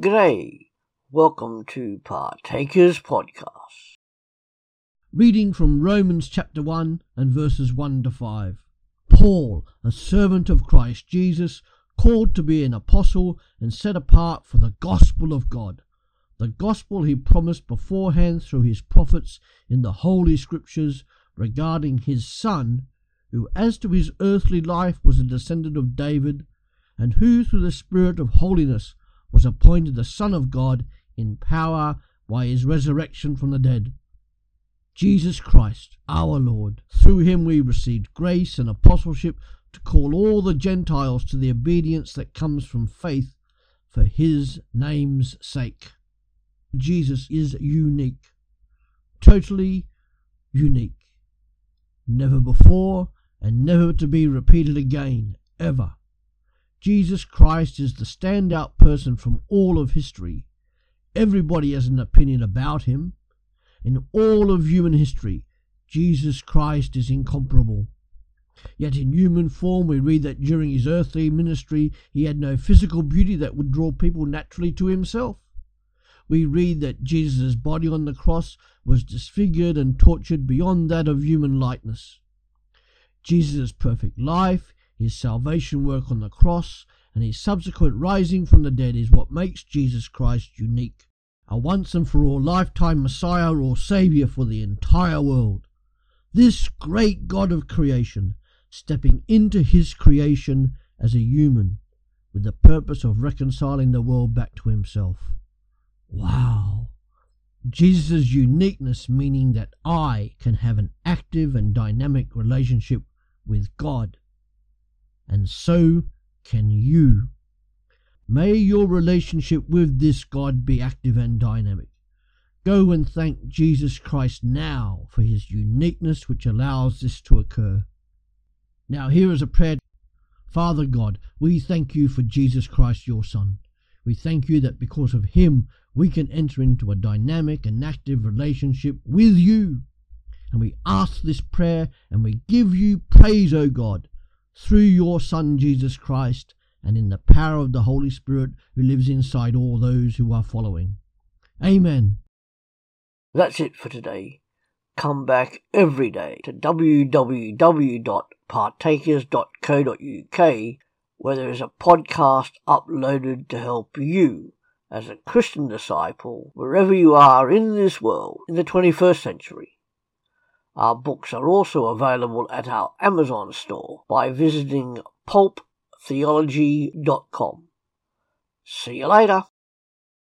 G'day. Welcome to Partakers Podcast. Reading from Romans chapter 1 and verses 1 to 5. Paul, a servant of Christ Jesus, called to be an apostle and set apart for the gospel of God, the gospel he promised beforehand through his prophets in the Holy Scriptures regarding his Son, who as to his earthly life was a descendant of David, and who through the Spirit of holiness was appointed the Son of God in power by his resurrection from the dead. Jesus Christ, our Lord. Through him we received grace and apostleship to call all the Gentiles to the obedience that comes from faith for his name's sake. Jesus is unique, totally unique. Never before and never to be repeated again, ever. Jesus Christ is the standout person from all of history. Everybody has an opinion about him. In all of human history, Jesus Christ is incomparable. Yet in human form, we read that during his earthly ministry, he had no physical beauty that would draw people naturally to himself. We read that Jesus' body on the cross was disfigured and tortured beyond that of human likeness. Jesus' perfect life, his salvation work on the cross, and his subsequent rising from the dead is what makes Jesus Christ unique, a once and for all lifetime Messiah or Saviour for the entire world. This great God of creation, stepping into his creation as a human, with the purpose of reconciling the world back to himself. Wow! Jesus' uniqueness meaning that I can have an active and dynamic relationship with God and so can you. May your relationship with this God be active and dynamic. Go and thank Jesus Christ now for his uniqueness which allows this to occur. Now, here is a prayer. Father God, we thank you for Jesus Christ, your Son. We thank you that because of him, we can enter into a dynamic and active relationship with you. And we ask this prayer and we give you praise, O God, through your Son Jesus Christ and in the power of the Holy Spirit who lives inside all those who are following. Amen. That's it for today. Come back every day to www.partakers.co.uk where there is a podcast uploaded to help you as a Christian disciple wherever you are in this world in the 21st century. Our books are also available at our Amazon store by visiting pulptheology.com. See you later.